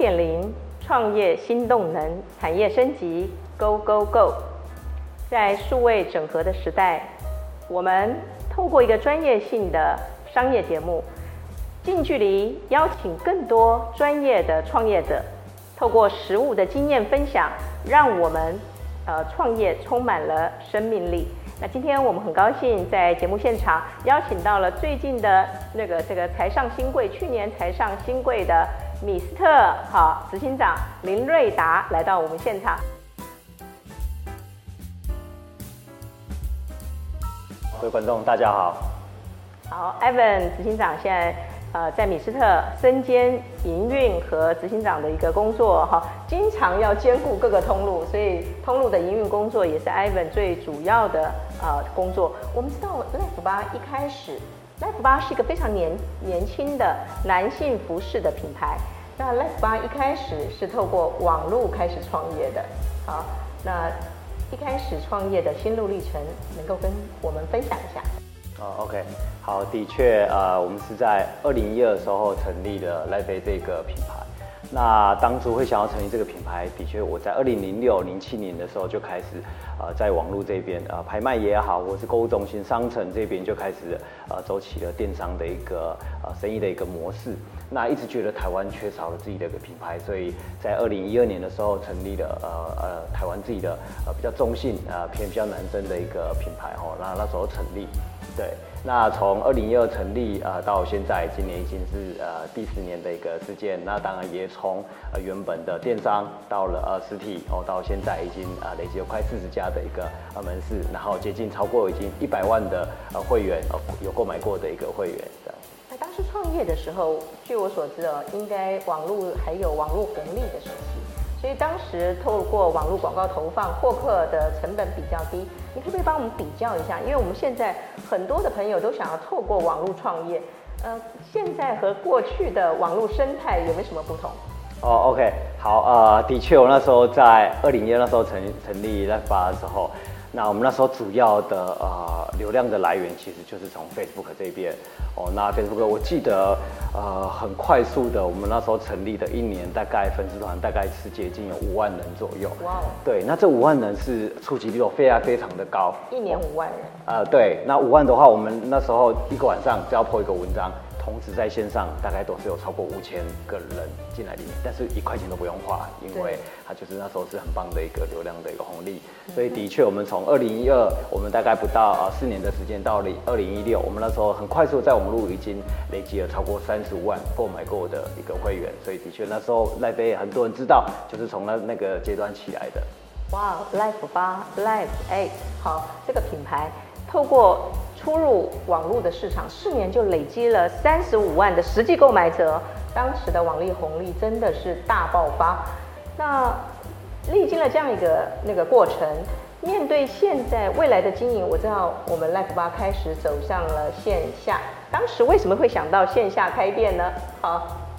点零，创业新动能，产业升级，Go Go Go！在数位整合的时代，我们透过一个专业性的商业节目，近距离邀请更多专业的创业者，透过实务的经验分享，让我们呃创业充满了生命力。那今天我们很高兴在节目现场邀请到了最近的那个这个才上新贵，去年才上新贵的米斯特好执行长林瑞达来到我们现场。各位观众，大家好。好，Ivan 执行长现在。呃，在米斯特身兼营运和执行长的一个工作哈，经常要兼顾各个通路，所以通路的营运工作也是 Ivan 最主要的呃工作。我们知道 Life 吧一开始，Life Bar 是一个非常年年轻的男性服饰的品牌。那 Life Bar 一开始是透过网络开始创业的，好，那一开始创业的心路历程，能够跟我们分享一下？哦，OK，好，的确，呃，我们是在二零一二时候成立了 Life8 这个品牌。那当初会想要成立这个品牌，的确，我在二零零六、零七年的时候就开始，呃，在网络这边，呃，拍卖也好，或是购物中心、商城这边就开始，呃，走起了电商的一个，呃，生意的一个模式。那一直觉得台湾缺少了自己的一个品牌，所以在二零一二年的时候成立了，呃呃，台湾自己的，呃，比较中性，呃，偏比较男生的一个品牌，哦，那那时候成立。对，那从二零一二成立啊、呃、到现在，今年已经是呃第十年的一个事件。那当然也从呃原本的电商到了呃实体，哦到现在已经啊、呃、累积有快四十家的一个呃门市，然后接近超过已经一百万的呃会员呃有购买过的一个会员的。那当时创业的时候，据我所知哦，应该网络还有网络红利的时期。所以当时透过网络广告投放，获客的成本比较低。你可不可以帮我们比较一下？因为我们现在很多的朋友都想要透过网络创业，呃，现在和过去的网络生态有没有什么不同？哦，OK，好，呃，的确，我那时候在二零一那时候成成立 l i f e 的时候。那我们那时候主要的呃流量的来源其实就是从 Facebook 这边哦。那 Facebook 我记得呃很快速的，我们那时候成立的一年，大概粉丝团大概是接近有五万人左右。哇哦。对，那这五万人是触及率非常非常的高。一年五万人。呃，对，那五万的话，我们那时候一个晚上只要 po 一个文章。同时在线上大概都是有超过五千个人进来里面，但是一块钱都不用花，因为它就是那时候是很棒的一个流量的一个红利。所以的确，我们从二零一二，我们大概不到啊四年的时间，到了二零一六，我们那时候很快速在网络已经累积了超过三十五万购买过的一个会员。所以的确，那时候 Life8 很多人知道，就是从那那个阶段起来的。哇，Life 八 Life8，好，这个品牌透过。出入网络的市场，四年就累积了三十五万的实际购买者。当时的网利红利真的是大爆发。那历经了这样一个那个过程，面对现在未来的经营，我知道我们 Life 吧开始走向了线下。当时为什么会想到线下开店呢？好。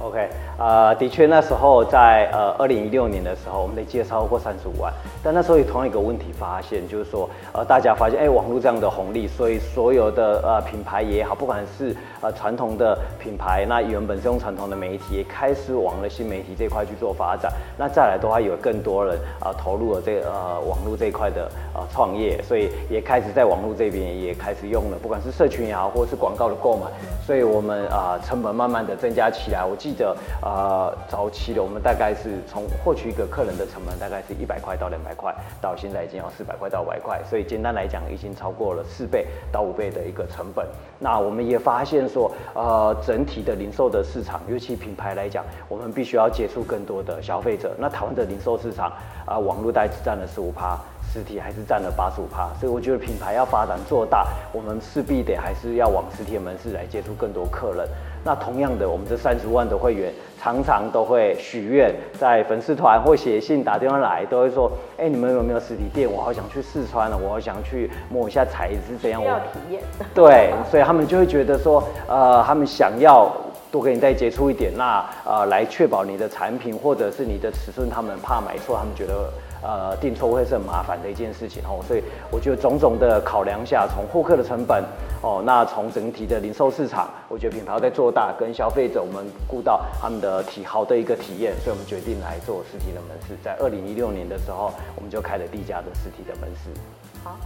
OK，呃，的确，那时候在呃二零一六年的时候，我们累计超过三十五万。但那时候有同样一个问题发现，就是说，呃，大家发现，哎，网络这样的红利，所以所有的呃品牌也好，不管是呃传统的品牌，那原本是用传统的媒体，也开始往了新媒体这块去做发展。那再来的话，有更多人啊、投入了这个呃网络这一块的呃创业，所以也开始在网络这边也开始用了，不管是社群也好，或者是广告的购买，所以我们啊、成本慢慢的增加起来。我记得呃早期的我们大概是从获取一个客人的成本大概是一百块到两百块，到现在已经要四百块到五百块，所以简单来讲已经超过了四倍到五倍的一个成本。那我们也发现说，呃整体的零售的市场，尤其品牌来讲，我们必须要接触更多的消费者。那台湾的零售市场啊、网络大概只占了十五趴。实体还是占了八十五趴，所以我觉得品牌要发展做大，我们势必得还是要往实体的门市来接触更多客人。那同样的，我们这三十万的会员常常都会许愿，在粉丝团或写信打电话来，都会说：哎、欸，你们有没有实体店？我好想去试穿了，我好想去摸一下材质怎样。我要体验。对，所以他们就会觉得说，呃，他们想要多跟你再接触一点，那呃，来确保你的产品或者是你的尺寸，他们怕买错，他们觉得。呃订错会是很麻烦的一件事情哦。所以我觉得种种的考量下，从获客的成本哦，那从整体的零售市场，我觉得品牌在做大，跟消费者我们顾到他们的体好的一个体验，所以我们决定来做实体的门市。在二零一六年的时候，我们就开了第一家的实体的门市。好。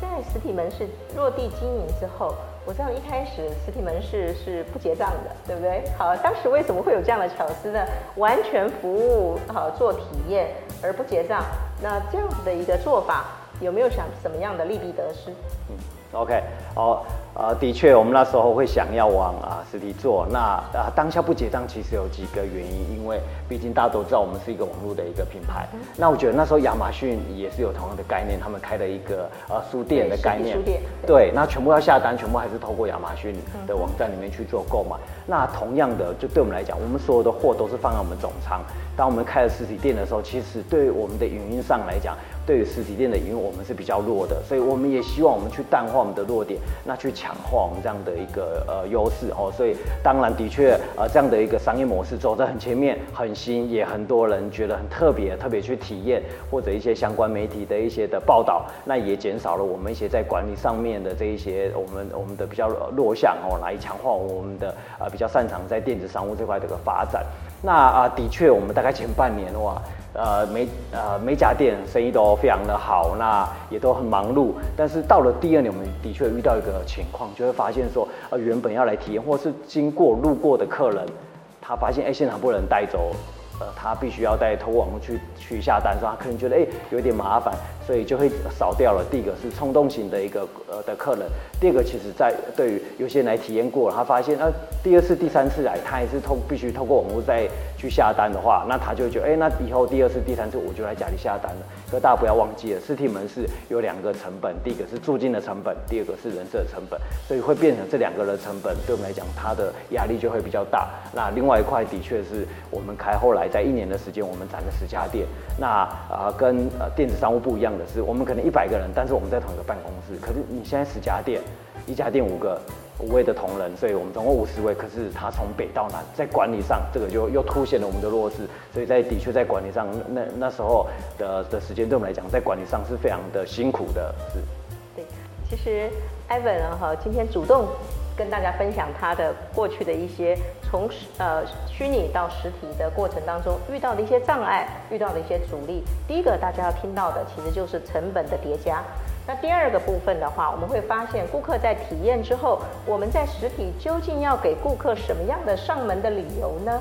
在实体门市落地经营之后，我知道一开始实体门市是不结账的，对不对？好，当时为什么会有这样的巧思呢？完全服务好做体验而不结账，那这样子的一个做法有没有想什么样的利弊得失？嗯，OK，好。呃，的确，我们那时候会想要往啊实体做。那啊当下不结账，其实有几个原因，因为毕竟大家都知道我们是一个网络的一个品牌。嗯、那我觉得那时候亚马逊也是有同样的概念，他们开了一个呃书店的概念。书店。对，那全部要下单，全部还是透过亚马逊的网站里面去做购买。嗯、那同样的，就对我们来讲，我们所有的货都是放在我们总仓。当我们开了实体店的时候，其实对于我们的运营上来讲，对于实体店的营运，我们是比较弱的，所以我们也希望我们去淡化我们的弱点，那去强化我们这样的一个呃优势哦。所以当然的确呃这样的一个商业模式走在很前面，很新，也很多人觉得很特别，特别去体验或者一些相关媒体的一些的报道，那也减少了我们一些在管理上面的这一些我们我们的比较弱项哦，来强化我们的呃比较擅长在电子商务这块的一个发展。那啊的确，我们大概前半年的话。呃美呃美甲店生意都非常的好，那也都很忙碌。但是到了第二年，我们的确遇到一个情况，就会发现说，呃原本要来体验或是经过路过的客人，他发现哎现场不能带走。呃，他必须要带通过网络去去下单，所以他可能觉得哎有点麻烦，所以就会少掉了。第一个是冲动型的一个呃的客人，第二个其实在对于有些人来体验过了，他发现呃第二次、第三次来，他还是通必须透过网络再去下单的话，那他就觉得哎那以后第二次、第三次我就来家里下单了。可大家不要忘记了，实体门市有两个成本，第一个是租金的成本，第二个是人设的成本，所以会变成这两个的成本对我们来讲，它的压力就会比较大。那另外一块的确是我们开后来。在一年的时间，我们展了十家店。那啊、呃，跟呃电子商务不一样的是，我们可能一百个人，但是我们在同一个办公室。可是你现在十家店，一家店五个五位的同仁，所以我们总共五十位。可是他从北到南，在管理上，这个就又凸显了我们的弱势。所以在的确在管理上，那那时候的的时间对我们来讲，在管理上是非常的辛苦的。是。对，其实 Ivan 哈，今天主动。跟大家分享他的过去的一些从呃虚拟到实体的过程当中遇到的一些障碍，遇到的一些阻力。第一个大家要听到的其实就是成本的叠加。那第二个部分的话，我们会发现顾客在体验之后，我们在实体究竟要给顾客什么样的上门的理由呢？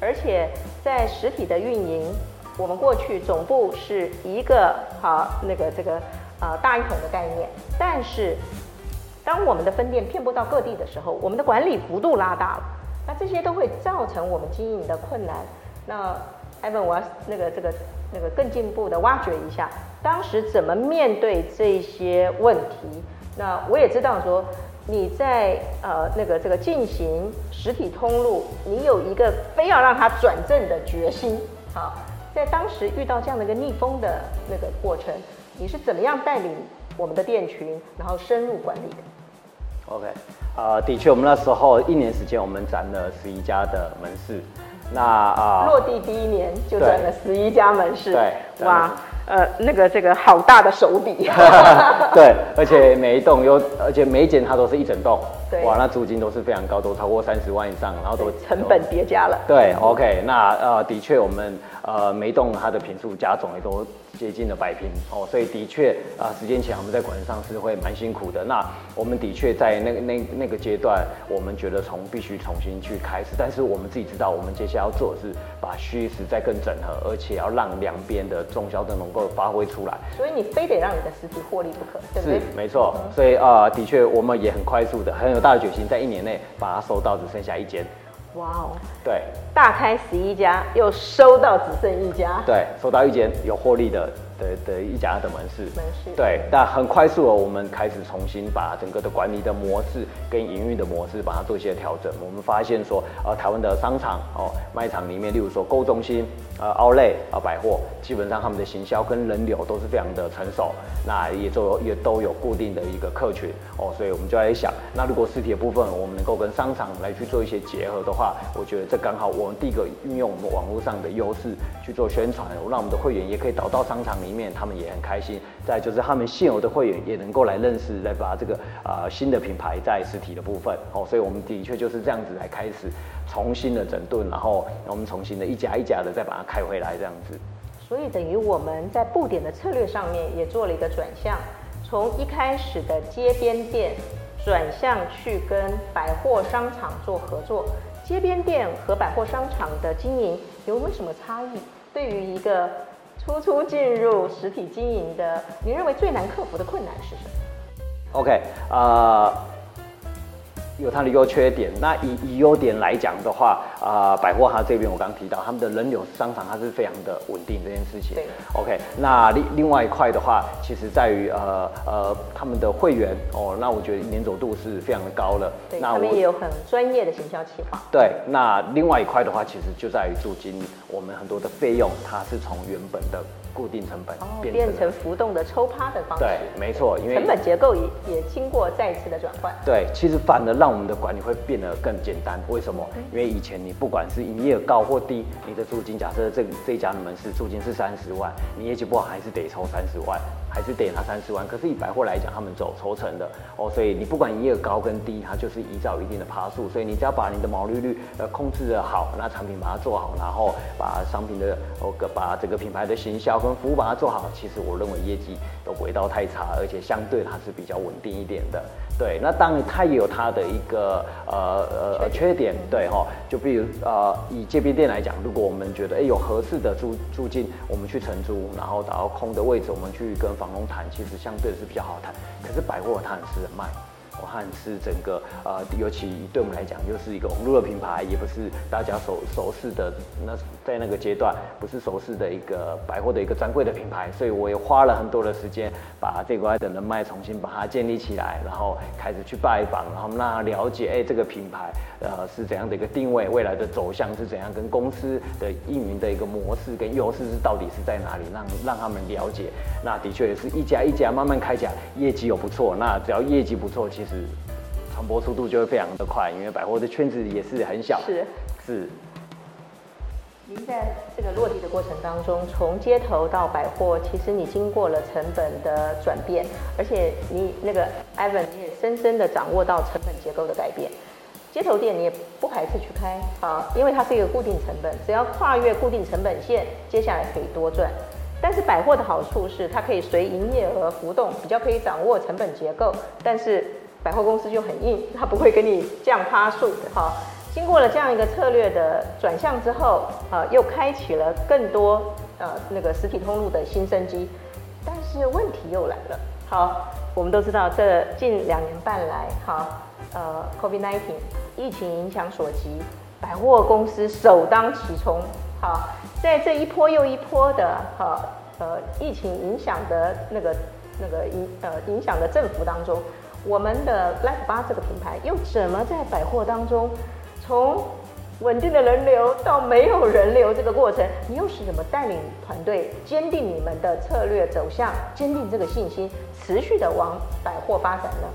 而且在实体的运营，我们过去总部是一个好那个这个呃大一统的概念，但是。当我们的分店遍布到各地的时候，我们的管理幅度拉大了，那这些都会造成我们经营的困难。那 Evan 我要那个这个那个更进一步的挖掘一下，当时怎么面对这些问题？那我也知道说你在呃那个这个进行实体通路，你有一个非要让它转正的决心。好，在当时遇到这样的一个逆风的那个过程，你是怎么样带领我们的店群，然后深入管理的？OK，呃，的确，我们那时候一年时间，我们展了十一家的门市。那啊，呃、落地第一年就展了十一家门市。对，哇，呃，那个这个好大的手笔。对，而且每一栋有，而且每一间它都是一整栋。对。哇，那租金都是非常高，都超过三十万以上，然后都成本叠加了。对，OK，那呃，的确，我们呃每一栋它的坪数加总也都。接近了百平哦，所以的确啊，时间前我们在管理上是会蛮辛苦的。那我们的确在那个那那个阶段，我们觉得从必须重新去开始。但是我们自己知道，我们接下来要做的是把虚实再更整合，而且要让两边的中销都能够发挥出来。所以你非得让你的实体获利不可，对不对？是，没错。所以啊，的确我们也很快速的、很有大的决心，在一年内把它收到只剩下一间。哇哦！对，大开十一家，又收到只剩一家。对，收到一间有获利的，的的一家的门市，门市对，那很快速的，我们开始重新把整个的管理的模式跟营运的模式，把它做一些调整。我们发现说，呃，台湾的商场哦，卖场里面，例如说购物中心。呃，Outlet 啊，百货基本上他们的行销跟人流都是非常的成熟，那也都也都有固定的一个客群哦，所以我们就在想，那如果实体的部分我们能够跟商场来去做一些结合的话，我觉得这刚好我们第一个运用我们网络上的优势去做宣传，让我们的会员也可以导到商场里一面，他们也很开心。再就是他们现有的会员也能够来认识，来把这个啊、呃、新的品牌在实体的部分哦，所以我们的确就是这样子来开始重新的整顿，然后我们重新的一家一家的再把它。开回来这样子，所以等于我们在布点的策略上面也做了一个转向，从一开始的街边店转向去跟百货商场做合作。街边店和百货商场的经营有没有什么差异？对于一个突出进入实体经营的，你认为最难克服的困难是什么？OK，啊、有它的优缺点。那以以优点来讲的话，啊、呃，百货它这边我刚刚提到，他们的人流商场它是非常的稳定这件事情。对。OK，那另另外一块的话，其实在于呃呃他们的会员哦，那我觉得粘着度是非常的高了。对。那他们也有很专业的行销企划。对。那另外一块的话，其实就在于租金，我们很多的费用它是从原本的。固定成本变成，哦、变成浮动的抽趴的方式，对，没错，因为成本结构也也经过再次的转换。对，其实反而让我们的管理会变得更简单。为什么？因为以前你不管是营业额高或低，你的租金，假设这这一家的门市租金是三十万，你业绩不好还是得抽三十万。还是得拿三十万，可是以百货来讲，他们走抽成的哦，所以你不管营业额高跟低，它就是依照一定的趴数，所以你只要把你的毛利率呃控制的好，那产品把它做好，然后把商品的哦个把整个品牌的行销跟服务把它做好，其实我认为业绩都不会到太差，而且相对它是比较稳定一点的。对，那当然它也有它的一个呃呃缺点，对哈，就比如呃以街边店来讲，如果我们觉得哎有合适的租租金，我们去承租，然后找到空的位置，我们去跟房东谈，其实相对是比较好谈。可是百货它很是卖。我汉是整个呃，尤其对我们来讲，又是一个网络的品牌，也不是大家熟熟悉的那在那个阶段，不是熟悉的一个百货的一个专柜的品牌，所以我也花了很多的时间，把这块的人脉重新把它建立起来，然后开始去拜访，然后让他了解，哎，这个品牌呃是怎样的一个定位，未来的走向是怎样，跟公司的运营的一个模式跟优势是到底是在哪里，让让他们了解。那的确也是一家一家慢慢开起来，业绩又不错，那只要业绩不错，其实。是传播速度就会非常的快，因为百货的圈子也是很小。是是。您在这个落地的过程当中，从街头到百货，其实你经过了成本的转变，而且你那个 Evan 你也深深的掌握到成本结构的改变。街头店你也不排斥去开啊，因为它是一个固定成本，只要跨越固定成本线，接下来可以多赚。但是百货的好处是，它可以随营业额浮动，比较可以掌握成本结构，但是。百货公司就很硬，它不会给你降趴数的。好，经过了这样一个策略的转向之后，啊，又开启了更多呃那个实体通路的新生机。但是问题又来了。好，我们都知道这近两年半来，哈，呃，COVID-19 疫情影响所及，百货公司首当其冲。好，在这一波又一波的哈呃疫情影响的那个那个影呃影响的振幅当中。我们的 LIFE8 这个品牌又怎么在百货当中，从稳定的人流到没有人流这个过程，你又是怎么带领团队坚定你们的策略走向，坚定这个信心，持续的往百货发展呢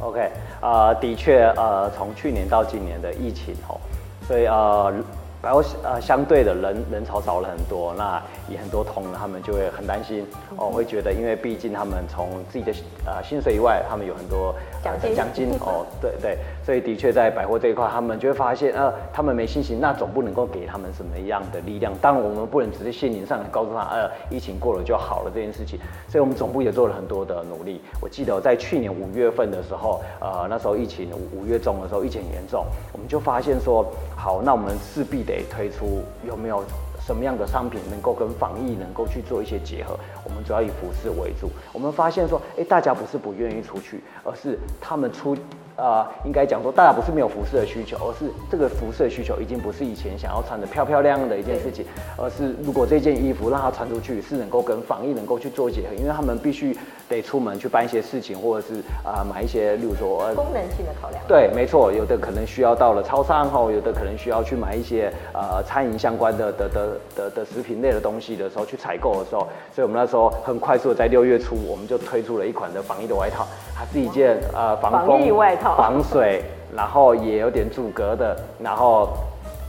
？OK，呃，的确，呃，从去年到今年的疫情哦，所以呃。然后呃，相对的人人潮少了很多，那也很多同仁他们就会很担心哦，会觉得因为毕竟他们从自己的呃薪水以外，他们有很多奖金。奖金哦，对对，所以的确在百货这一块，他们就会发现呃，他们没信心，那总不能够给他们什么样的力量。当然我们不能只是心灵上告诉他，呃，疫情过了就好了这件事情。所以我们总部也做了很多的努力。我记得在去年五月份的时候，呃，那时候疫情五五月中的时候疫情很严重，我们就发现说，好，那我们势必得。推出有没有什么样的商品能够跟防疫能够去做一些结合？我们主要以服饰为主。我们发现说，哎，大家不是不愿意出去，而是他们出呃，应该讲说，大家不是没有服饰的需求，而是这个服饰的需求已经不是以前想要穿的漂漂亮亮的一件事情，而是如果这件衣服让它穿出去是能够跟防疫能够去做结合，因为他们必须得出门去办一些事情，或者是啊、呃、买一些，例如说、呃、功能性的考量。对，没错，有的可能需要到了超商后，有的可能需要去买一些呃餐饮相关的的的的的，的食品类的东西的时候去采购的时候，所以我们那时候很快速的在六月初我们就推出了一款的防疫的外套，它是一件呃防风防水。然后也有点阻隔的，然后。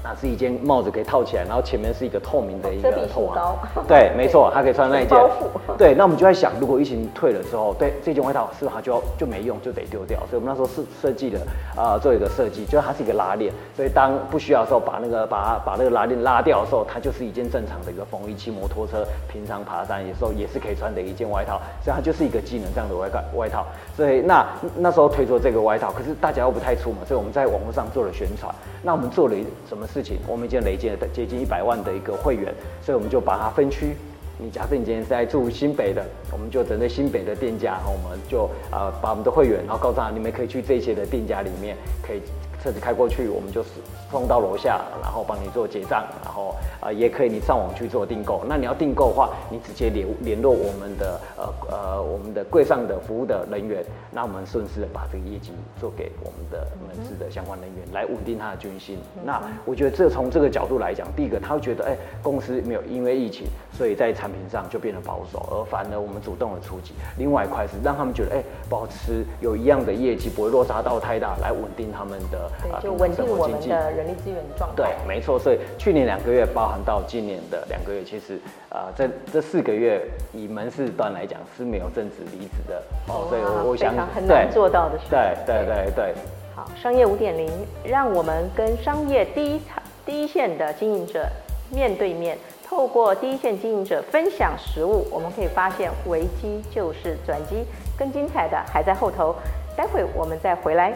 那是一件帽子可以套起来，然后前面是一个透明的一个透啊，对，没错，他可以穿那一件。对，那我们就在想，如果疫情退了之后，对这件外套是不是它就要就没用，就得丢掉？所以我们那时候是设计的啊、呃，做一个设计，就是它是一个拉链，所以当不需要的时候，把那个把它把那个拉链拉掉的时候，它就是一件正常的一个风衣，骑摩托车、平常爬山的时候也是可以穿的一件外套，所以它就是一个机能这样的外套外套。所以那那时候推出这个外套，可是大家又不太出门，所以我们在网络上做了宣传。那我们做了什么 事情？我们已经累积了接近一百万的一个会员，所以我们就把它分区。你假设你今天是在住新北的，我们就针对新北的店家，我们就呃把我们的会员，然后告诉他，你们可以去这些的店家里面可以。车子开过去，我们就是送到楼下，然后帮你做结账，然后啊、呃、也可以你上网去做订购。那你要订购的话，你直接联联络我们的呃呃我们的柜上的服务的人员，那我们顺势的把这个业绩做给我们的门市的相关人员，来稳定他的军心。嗯、那我觉得这从这个角度来讲，第一个他会觉得，哎、欸，公司没有因为疫情，所以在产品上就变得保守，而反而我们主动的出击。另外一块是让他们觉得，哎、欸，保持有一样的业绩，不会落差到太大，来稳定他们的。对，就稳定我们的人力资源状态。对，没错。所以去年两个月，包含到今年的两个月，其实啊、呃，这这四个月以门市端来讲是没有正职离职的哦。所以我想很难做到的事。对对对对。好，商业五点零，让我们跟商业第一场第一线的经营者面对面，透过第一线经营者分享实物，我们可以发现危机就是转机，更精彩的还在后头。待会我们再回来。